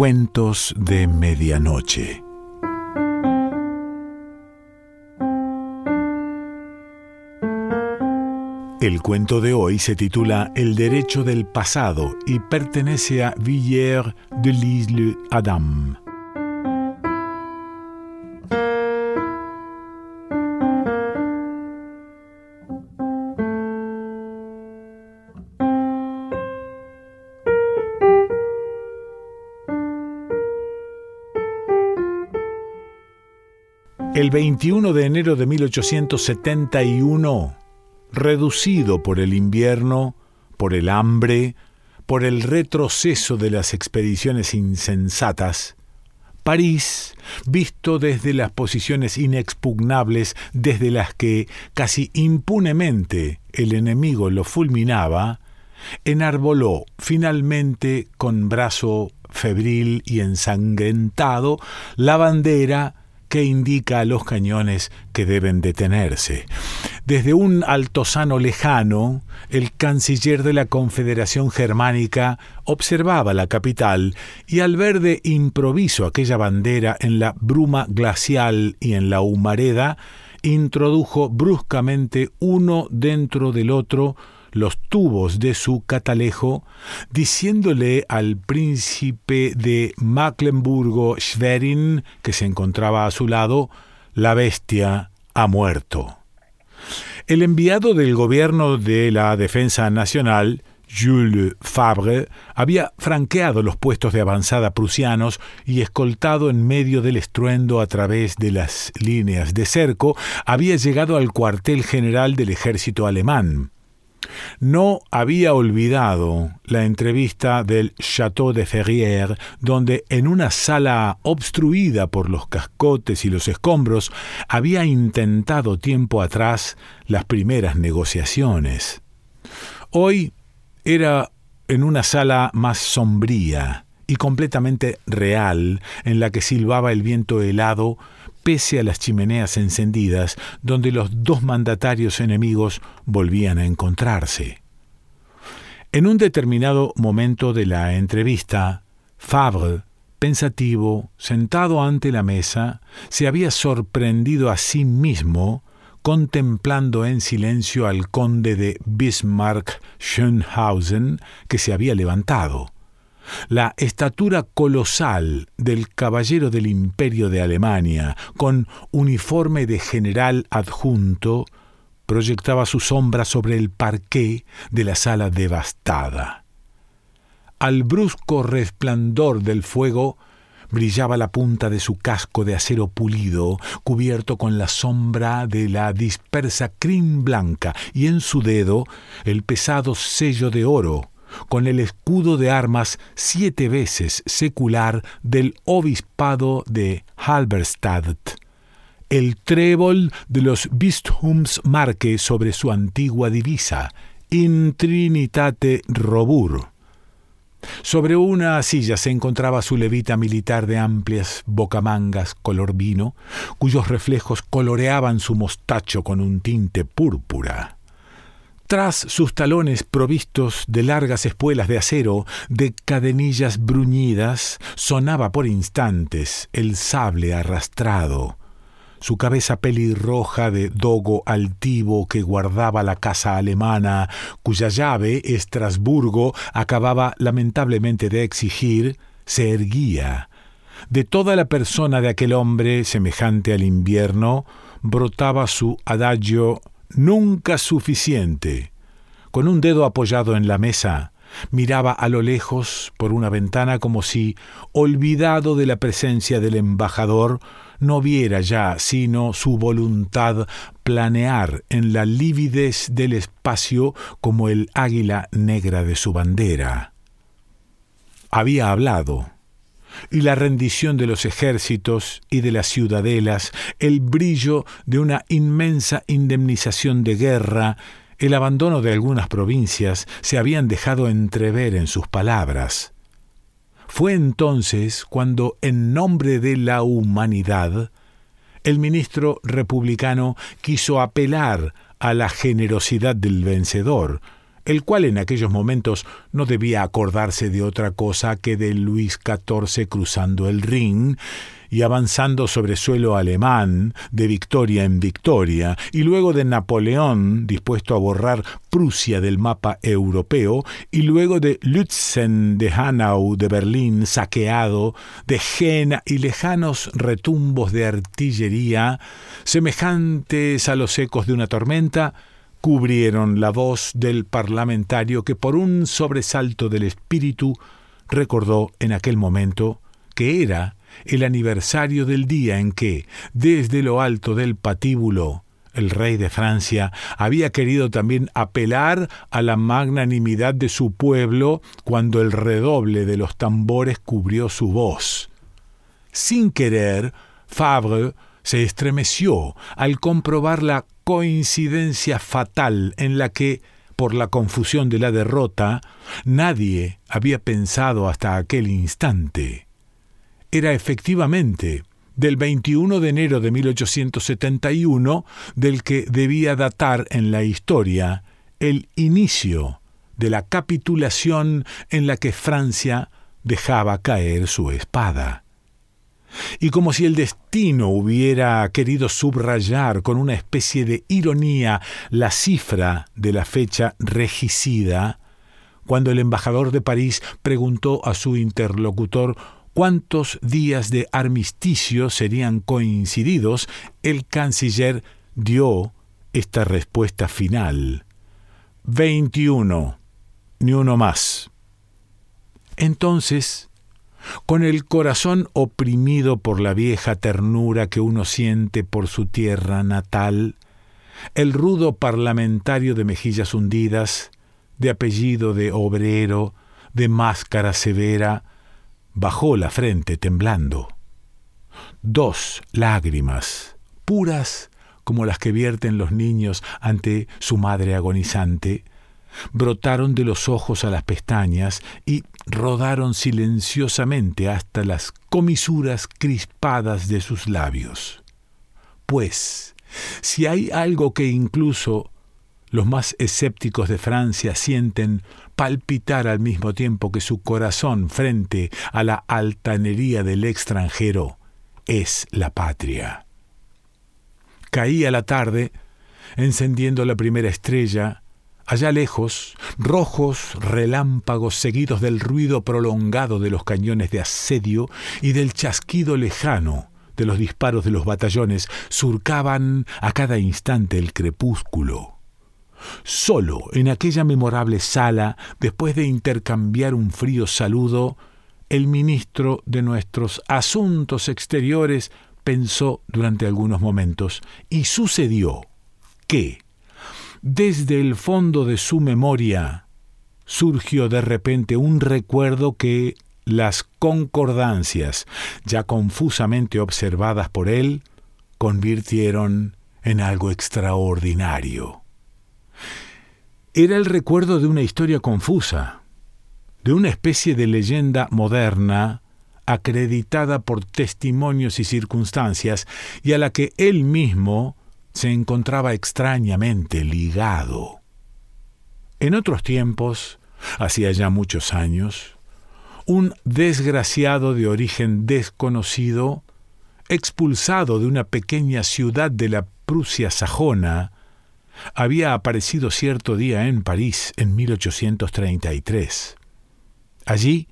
Cuentos de Medianoche. El cuento de hoy se titula El derecho del pasado y pertenece a Villers de l'Isle Adam. El 21 de enero de 1871, reducido por el invierno, por el hambre, por el retroceso de las expediciones insensatas, París, visto desde las posiciones inexpugnables desde las que casi impunemente el enemigo lo fulminaba, enarboló finalmente con brazo febril y ensangrentado la bandera que indica a los cañones que deben detenerse. Desde un altozano lejano, el canciller de la Confederación Germánica observaba la capital y al ver de improviso aquella bandera en la bruma glacial y en la humareda, introdujo bruscamente uno dentro del otro los tubos de su catalejo, diciéndole al príncipe de Mecklenburgo-Schwerin, que se encontraba a su lado, la bestia ha muerto. El enviado del gobierno de la Defensa Nacional, Jules Fabre, había franqueado los puestos de avanzada prusianos y escoltado en medio del estruendo a través de las líneas de cerco, había llegado al cuartel general del ejército alemán. No había olvidado la entrevista del Château de Ferrières, donde en una sala obstruida por los cascotes y los escombros había intentado tiempo atrás las primeras negociaciones. Hoy era en una sala más sombría y completamente real, en la que silbaba el viento helado pese a las chimeneas encendidas donde los dos mandatarios enemigos volvían a encontrarse. En un determinado momento de la entrevista, Fabre, pensativo, sentado ante la mesa, se había sorprendido a sí mismo contemplando en silencio al conde de Bismarck Schönhausen que se había levantado. La estatura colosal del caballero del imperio de Alemania, con uniforme de general adjunto, proyectaba su sombra sobre el parqué de la sala devastada. Al brusco resplandor del fuego brillaba la punta de su casco de acero pulido, cubierto con la sombra de la dispersa crin blanca, y en su dedo el pesado sello de oro con el escudo de armas siete veces secular del obispado de Halberstadt, el trébol de los Bistumsmarke sobre su antigua divisa, In Trinitate Robur. Sobre una silla se encontraba su levita militar de amplias bocamangas color vino, cuyos reflejos coloreaban su mostacho con un tinte púrpura. Tras sus talones provistos de largas espuelas de acero, de cadenillas bruñidas, sonaba por instantes el sable arrastrado. Su cabeza pelirroja de dogo altivo que guardaba la casa alemana, cuya llave Estrasburgo acababa lamentablemente de exigir, se erguía. De toda la persona de aquel hombre, semejante al invierno, brotaba su adagio nunca suficiente. Con un dedo apoyado en la mesa, miraba a lo lejos por una ventana como si, olvidado de la presencia del embajador, no viera ya sino su voluntad planear en la lívidez del espacio como el águila negra de su bandera. Había hablado y la rendición de los ejércitos y de las ciudadelas, el brillo de una inmensa indemnización de guerra, el abandono de algunas provincias se habían dejado entrever en sus palabras. Fue entonces cuando, en nombre de la humanidad, el ministro republicano quiso apelar a la generosidad del vencedor, el cual en aquellos momentos no debía acordarse de otra cosa que de Luis XIV cruzando el Rin y avanzando sobre suelo alemán, de victoria en victoria, y luego de Napoleón, dispuesto a borrar Prusia del mapa europeo, y luego de Lützen de Hanau de Berlín saqueado, de Jena y lejanos retumbos de artillería, semejantes a los ecos de una tormenta, cubrieron la voz del parlamentario que por un sobresalto del espíritu recordó en aquel momento que era el aniversario del día en que, desde lo alto del patíbulo, el rey de Francia había querido también apelar a la magnanimidad de su pueblo cuando el redoble de los tambores cubrió su voz. Sin querer, Fabre se estremeció al comprobar la coincidencia fatal en la que, por la confusión de la derrota, nadie había pensado hasta aquel instante. Era efectivamente del 21 de enero de 1871 del que debía datar en la historia el inicio de la capitulación en la que Francia dejaba caer su espada. Y como si el destino hubiera querido subrayar con una especie de ironía la cifra de la fecha regicida, cuando el embajador de París preguntó a su interlocutor cuántos días de armisticio serían coincididos, el canciller dio esta respuesta final. Veintiuno, ni uno más. Entonces, con el corazón oprimido por la vieja ternura que uno siente por su tierra natal, el rudo parlamentario de mejillas hundidas, de apellido de obrero, de máscara severa, bajó la frente temblando. Dos lágrimas, puras como las que vierten los niños ante su madre agonizante, brotaron de los ojos a las pestañas y rodaron silenciosamente hasta las comisuras crispadas de sus labios. Pues, si hay algo que incluso los más escépticos de Francia sienten palpitar al mismo tiempo que su corazón frente a la altanería del extranjero, es la patria. Caía la tarde, encendiendo la primera estrella, Allá lejos, rojos relámpagos seguidos del ruido prolongado de los cañones de asedio y del chasquido lejano de los disparos de los batallones surcaban a cada instante el crepúsculo. Solo en aquella memorable sala, después de intercambiar un frío saludo, el ministro de nuestros asuntos exteriores pensó durante algunos momentos y sucedió que, desde el fondo de su memoria surgió de repente un recuerdo que las concordancias, ya confusamente observadas por él, convirtieron en algo extraordinario. Era el recuerdo de una historia confusa, de una especie de leyenda moderna acreditada por testimonios y circunstancias, y a la que él mismo se encontraba extrañamente ligado. En otros tiempos, hacía ya muchos años, un desgraciado de origen desconocido, expulsado de una pequeña ciudad de la Prusia sajona, había aparecido cierto día en París en 1833. Allí,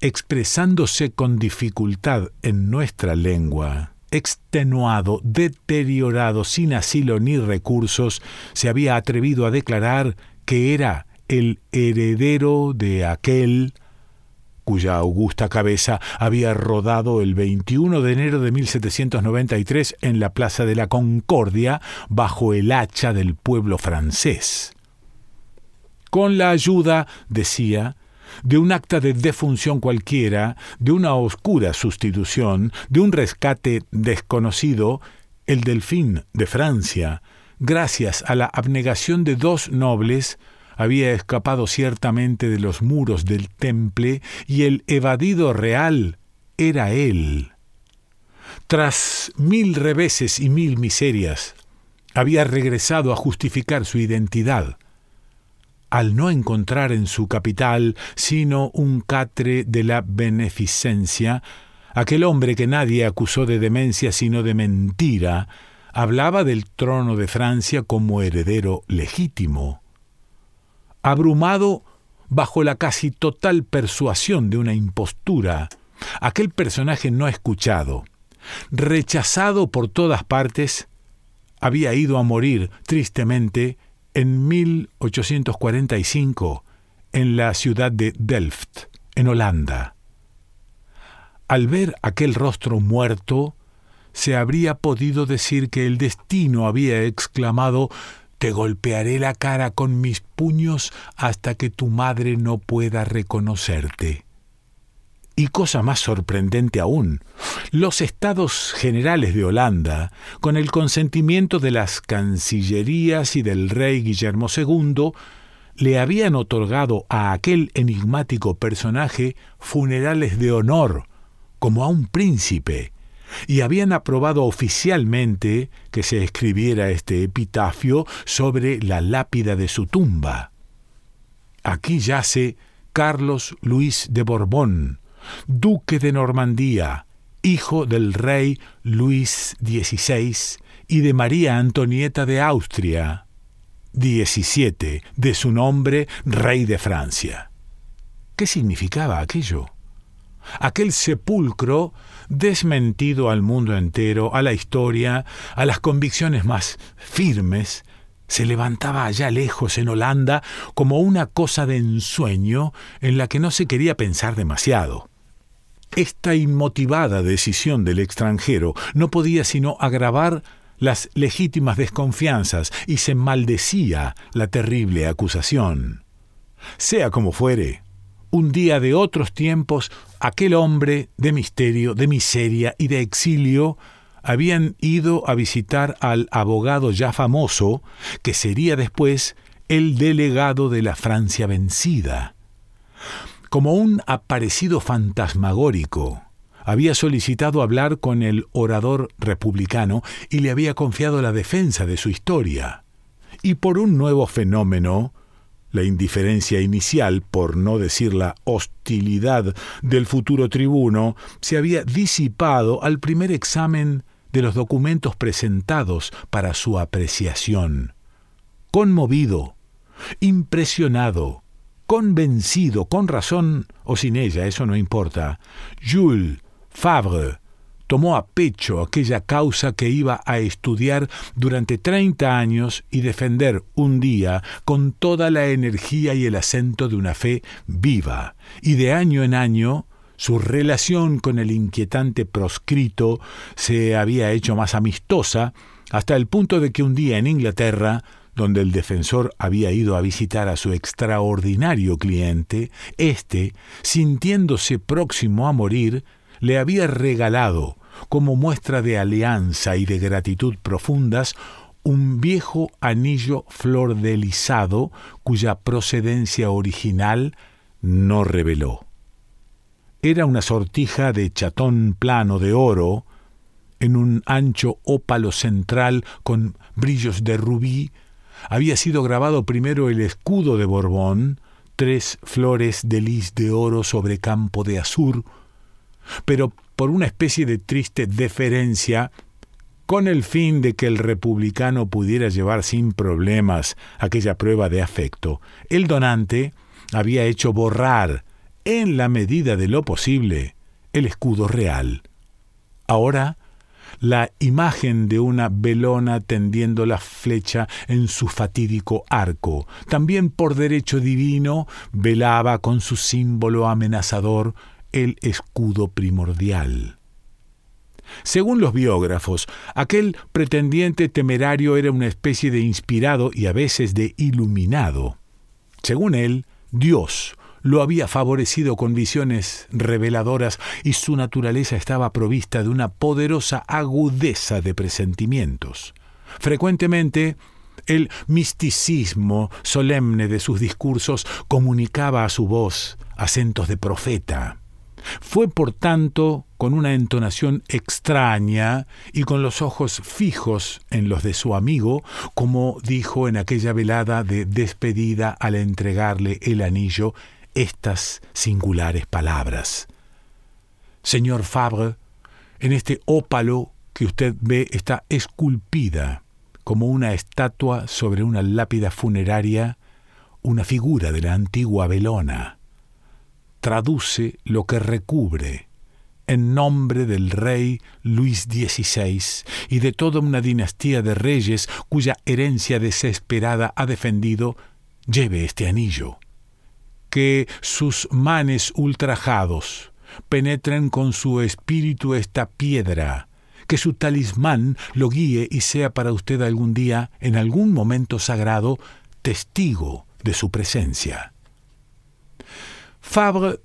expresándose con dificultad en nuestra lengua, extenuado, deteriorado, sin asilo ni recursos, se había atrevido a declarar que era el heredero de aquel cuya augusta cabeza había rodado el 21 de enero de 1793 en la Plaza de la Concordia bajo el hacha del pueblo francés. Con la ayuda, decía, de un acta de defunción cualquiera, de una oscura sustitución, de un rescate desconocido, el delfín de Francia, gracias a la abnegación de dos nobles, había escapado ciertamente de los muros del temple y el evadido real era él. Tras mil reveses y mil miserias, había regresado a justificar su identidad. al no encontrar en su capital sino un catre de la beneficencia, aquel hombre que nadie acusó de demencia sino de mentira, hablaba del trono de Francia como heredero legítimo. Abrumado bajo la casi total persuasión de una impostura, aquel personaje no escuchado, rechazado por todas partes, había ido a morir tristemente en 1845 en la ciudad de Delft, en Holanda. Al ver aquel rostro muerto, se habría podido decir que el destino había exclamado Te golpearé la cara con mis puños hasta que tu madre no pueda reconocerte. Y cosa más sorprendente aún, los estados generales de Holanda, con el consentimiento de las cancillerías y del rey Guillermo II, le habían otorgado a aquel enigmático personaje funerales de honor, como a un príncipe, y habían aprobado oficialmente que se escribiera este epitafio sobre la lápida de su tumba. Aquí yace Carlos Luis de Borbón, duque de Normandía, hijo del rey Luis XVI y de María Antonieta de Austria, 17 de su nombre rey de Francia. ¿Qué significaba aquello? Aquel sepulcro desmentido al mundo entero, a la historia, a las convicciones más firmes, se levantaba allá lejos en Holanda como una cosa de ensueño en la que no se quería pensar demasiado. Esta inmotivada decisión del extranjero no podía sino agravar las legítimas desconfianzas y se maldecía la terrible acusación. Sea como fuere, un día de otros tiempos, aquel hombre de misterio, de miseria y de exilio habían ido a visitar al abogado ya famoso, que sería después el delegado de la Francia vencida como un aparecido fantasmagórico. Había solicitado hablar con el orador republicano y le había confiado la defensa de su historia. Y por un nuevo fenómeno, la indiferencia inicial, por no decir la hostilidad del futuro tribuno, se había disipado al primer examen de los documentos presentados para su apreciación. Conmovido, impresionado, convencido, con razón o sin ella, eso no importa, Jules Favre tomó a pecho aquella causa que iba a estudiar durante treinta años y defender un día con toda la energía y el acento de una fe viva, y de año en año su relación con el inquietante proscrito se había hecho más amistosa, hasta el punto de que un día en Inglaterra donde el defensor había ido a visitar a su extraordinario cliente, éste, sintiéndose próximo a morir, le había regalado, como muestra de alianza y de gratitud profundas, un viejo anillo flordelizado cuya procedencia original no reveló. Era una sortija de chatón plano de oro, en un ancho ópalo central con brillos de rubí había sido grabado primero el escudo de Borbón, tres flores de lis de oro sobre campo de azur, pero por una especie de triste deferencia, con el fin de que el republicano pudiera llevar sin problemas aquella prueba de afecto, el donante había hecho borrar, en la medida de lo posible, el escudo real. Ahora la imagen de una velona tendiendo la flecha en su fatídico arco. También por derecho divino velaba con su símbolo amenazador el escudo primordial. Según los biógrafos, aquel pretendiente temerario era una especie de inspirado y a veces de iluminado. Según él, Dios, lo había favorecido con visiones reveladoras y su naturaleza estaba provista de una poderosa agudeza de presentimientos. Frecuentemente, el misticismo solemne de sus discursos comunicaba a su voz acentos de profeta. Fue, por tanto, con una entonación extraña y con los ojos fijos en los de su amigo, como dijo en aquella velada de despedida al entregarle el anillo estas singulares palabras. Señor Fabre, en este ópalo que usted ve está esculpida como una estatua sobre una lápida funeraria una figura de la antigua Belona traduce lo que recubre en nombre del rey Luis XVI y de toda una dinastía de reyes cuya herencia desesperada ha defendido, lleve este anillo. Que sus manes ultrajados penetren con su espíritu esta piedra, que su talismán lo guíe y sea para usted algún día, en algún momento sagrado, testigo de su presencia. Fabre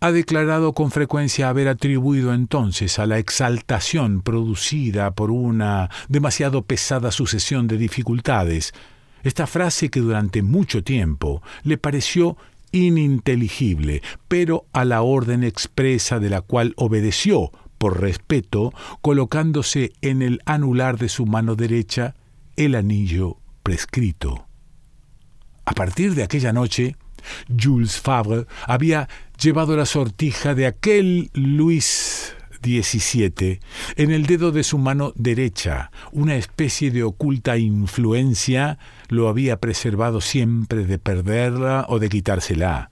ha declarado con frecuencia haber atribuido entonces a la exaltación producida por una demasiado pesada sucesión de dificultades esta frase que durante mucho tiempo le pareció ininteligible, pero a la orden expresa de la cual obedeció por respeto, colocándose en el anular de su mano derecha el anillo prescrito. A partir de aquella noche, Jules Favre había llevado la sortija de aquel Luis XVII en el dedo de su mano derecha. Una especie de oculta influencia lo había preservado siempre de perderla o de quitársela.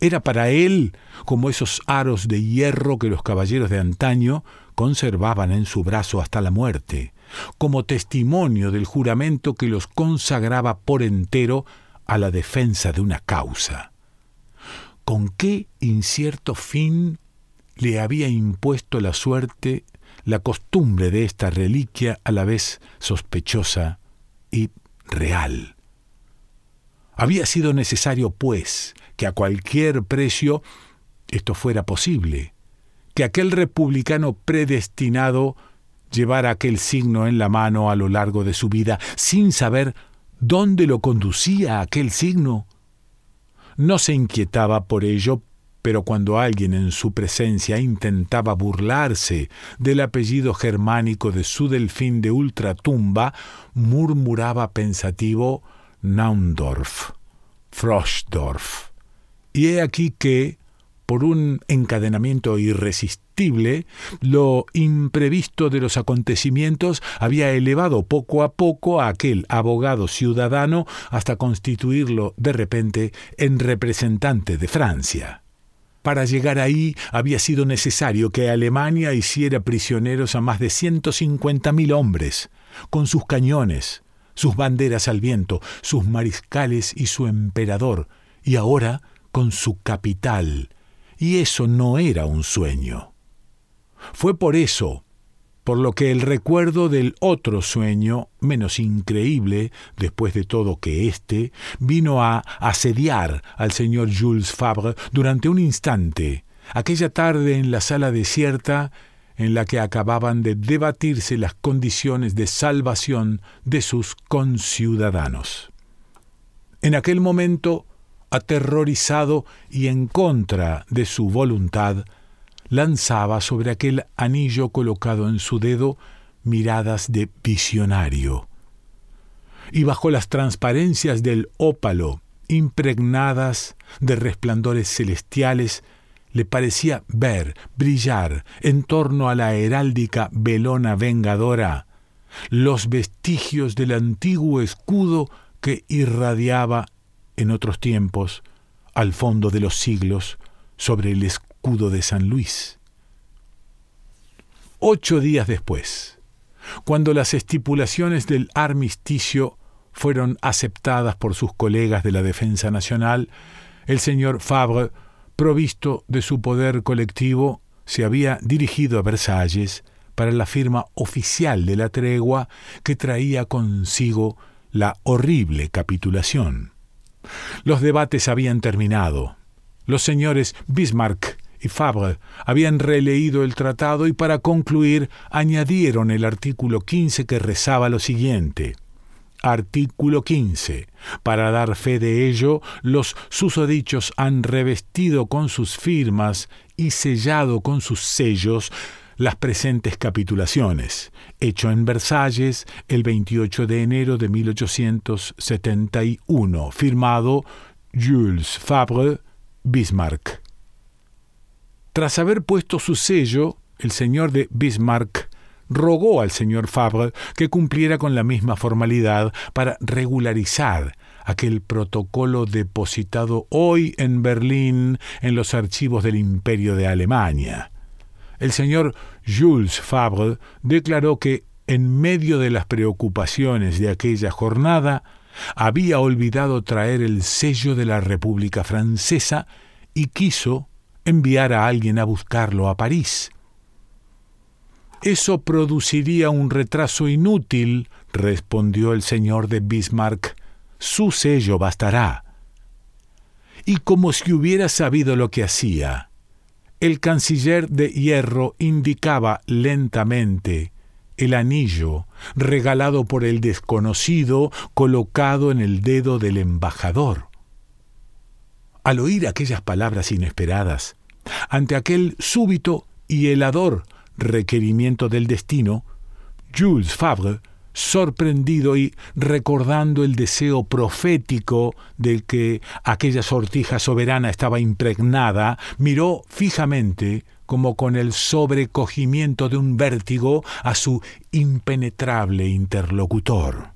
Era para él como esos aros de hierro que los caballeros de antaño conservaban en su brazo hasta la muerte, como testimonio del juramento que los consagraba por entero a la defensa de una causa. ¿Con qué incierto fin le había impuesto la suerte la costumbre de esta reliquia a la vez sospechosa y real? Había sido necesario, pues, que a cualquier precio esto fuera posible, que aquel republicano predestinado llevara aquel signo en la mano a lo largo de su vida, sin saber ¿Dónde lo conducía aquel signo? No se inquietaba por ello, pero cuando alguien en su presencia intentaba burlarse del apellido germánico de su delfín de ultratumba, murmuraba pensativo Naundorf, Froschdorf. Y he aquí que, por un encadenamiento irresistible, lo imprevisto de los acontecimientos había elevado poco a poco a aquel abogado ciudadano hasta constituirlo de repente en representante de Francia. Para llegar ahí había sido necesario que Alemania hiciera prisioneros a más de mil hombres, con sus cañones, sus banderas al viento, sus mariscales y su emperador, y ahora con su capital, y eso no era un sueño. Fue por eso, por lo que el recuerdo del otro sueño, menos increíble después de todo que éste, vino a asediar al señor Jules Fabre durante un instante, aquella tarde en la sala desierta en la que acababan de debatirse las condiciones de salvación de sus conciudadanos. En aquel momento aterrorizado y en contra de su voluntad, lanzaba sobre aquel anillo colocado en su dedo miradas de visionario. Y bajo las transparencias del ópalo, impregnadas de resplandores celestiales, le parecía ver brillar en torno a la heráldica velona vengadora los vestigios del antiguo escudo que irradiaba en otros tiempos, al fondo de los siglos, sobre el escudo de San Luis. Ocho días después, cuando las estipulaciones del armisticio fueron aceptadas por sus colegas de la Defensa Nacional, el señor Fabre, provisto de su poder colectivo, se había dirigido a Versalles para la firma oficial de la tregua que traía consigo la horrible capitulación. Los debates habían terminado. Los señores Bismarck y Fabre habían releído el tratado y para concluir añadieron el artículo 15 que rezaba lo siguiente. Artículo 15. Para dar fe de ello, los susodichos han revestido con sus firmas y sellado con sus sellos las presentes capitulaciones, hecho en Versalles el 28 de enero de 1871, firmado Jules Fabre Bismarck. Tras haber puesto su sello, el señor de Bismarck rogó al señor Fabre que cumpliera con la misma formalidad para regularizar aquel protocolo depositado hoy en Berlín en los archivos del Imperio de Alemania. El señor Jules Fabre declaró que, en medio de las preocupaciones de aquella jornada, había olvidado traer el sello de la República Francesa y quiso enviar a alguien a buscarlo a París. Eso produciría un retraso inútil, respondió el señor de Bismarck. Su sello bastará. Y como si hubiera sabido lo que hacía, el canciller de hierro indicaba lentamente el anillo regalado por el desconocido colocado en el dedo del embajador. Al oír aquellas palabras inesperadas, ante aquel súbito y helador requerimiento del destino, Jules Favre, sorprendido y recordando el deseo profético del que aquella sortija soberana estaba impregnada, miró fijamente, como con el sobrecogimiento de un vértigo, a su impenetrable interlocutor.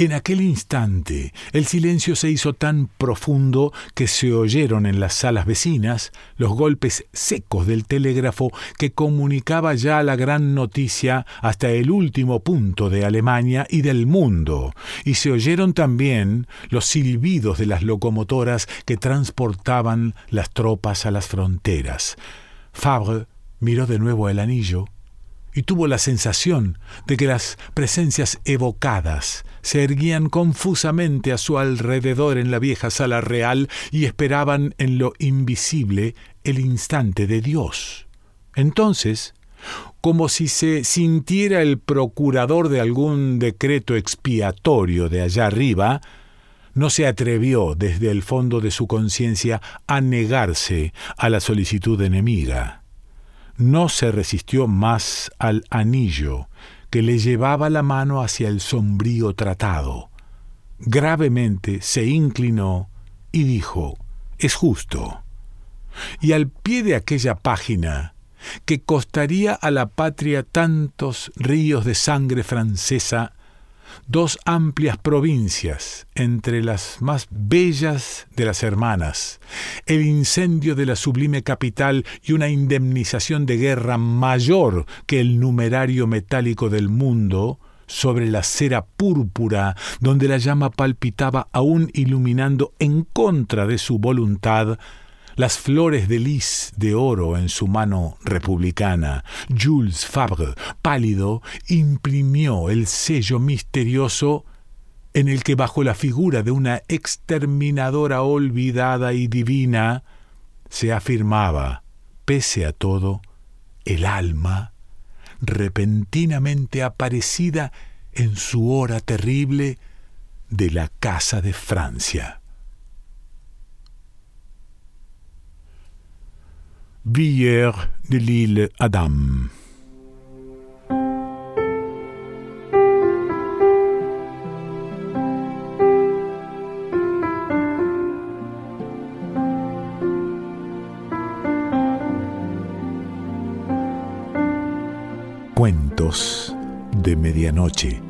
En aquel instante el silencio se hizo tan profundo que se oyeron en las salas vecinas los golpes secos del telégrafo que comunicaba ya la gran noticia hasta el último punto de Alemania y del mundo, y se oyeron también los silbidos de las locomotoras que transportaban las tropas a las fronteras. Fabre miró de nuevo el anillo y tuvo la sensación de que las presencias evocadas se erguían confusamente a su alrededor en la vieja sala real y esperaban en lo invisible el instante de Dios. Entonces, como si se sintiera el procurador de algún decreto expiatorio de allá arriba, no se atrevió desde el fondo de su conciencia a negarse a la solicitud enemiga no se resistió más al anillo que le llevaba la mano hacia el sombrío tratado. Gravemente se inclinó y dijo, es justo. Y al pie de aquella página, que costaría a la patria tantos ríos de sangre francesa, dos amplias provincias, entre las más bellas de las hermanas, el incendio de la sublime capital y una indemnización de guerra mayor que el numerario metálico del mundo, sobre la cera púrpura, donde la llama palpitaba aún iluminando en contra de su voluntad las flores de lis de oro en su mano republicana. Jules Fabre, pálido, imprimió el sello misterioso en el que bajo la figura de una exterminadora olvidada y divina se afirmaba, pese a todo, el alma repentinamente aparecida en su hora terrible de la casa de Francia. De l'île Adam. Cuentos de medianoche.